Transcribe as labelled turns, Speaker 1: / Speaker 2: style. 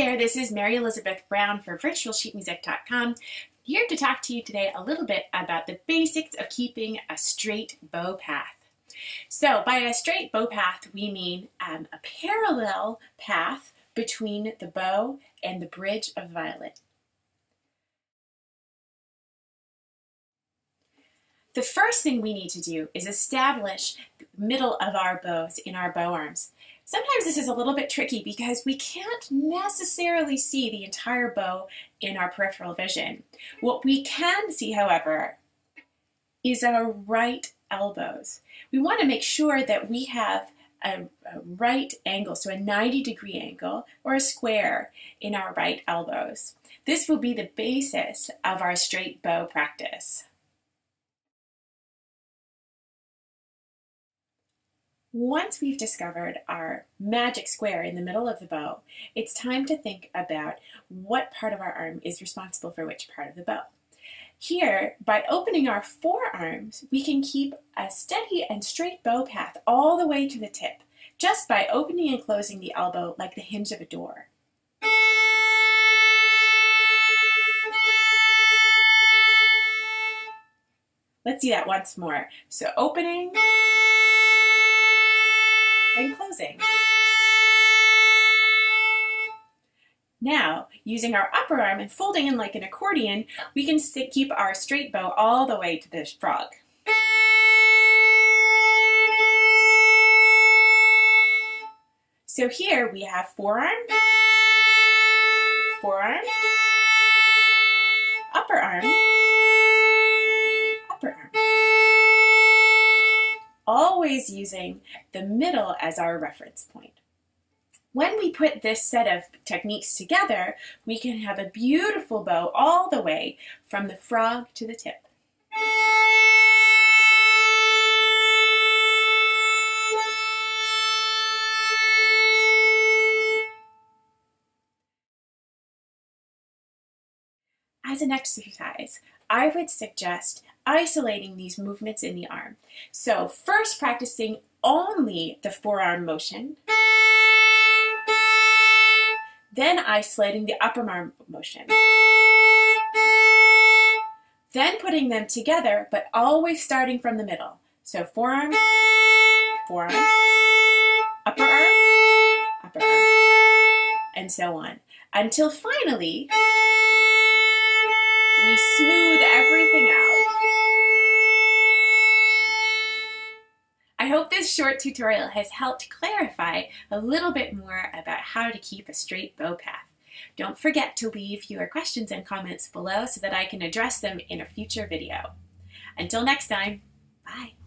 Speaker 1: there, this is Mary Elizabeth Brown for virtualsheetmusic.com, here to talk to you today a little bit about the basics of keeping a straight bow path. So by a straight bow path, we mean um, a parallel path between the bow and the bridge of violin. The first thing we need to do is establish the middle of our bows in our bow arms. Sometimes this is a little bit tricky because we can't necessarily see the entire bow in our peripheral vision. What we can see, however, is our right elbows. We want to make sure that we have a, a, right angle, so a 90 degree angle or a square in our right elbows. This will be the basis of our straight bow practice. Once we've discovered our magic square in the middle of the bow, it's time to think about what part of our arm is responsible for which part of the bow. Here, by opening our forearms, we can keep a steady and straight bow path all the way to the tip, just by opening and closing the elbow like the hinge of a door. Let's see that once more. So opening, closing. Now, using our upper arm and folding in like an accordion, we can keep our straight bow all the way to the frog. So here we have forearm, forearm, always using the middle as our reference point. When we put this set of techniques together, we can have a beautiful bow all the way from the frog to the tip. As an exercise, I would suggest isolating these movements in the arm. So first practicing only the forearm motion, then isolating the upper arm motion. Then putting them together, but always starting from the middle. So forearm, forearm, upper arm, upper arm, and so on. Until finally, we smooth everything out. I hope this short tutorial has helped clarify a little bit more about how to keep a straight bow path. Don't forget to leave your questions and comments below so that I can address them in a future video. Until next time, bye.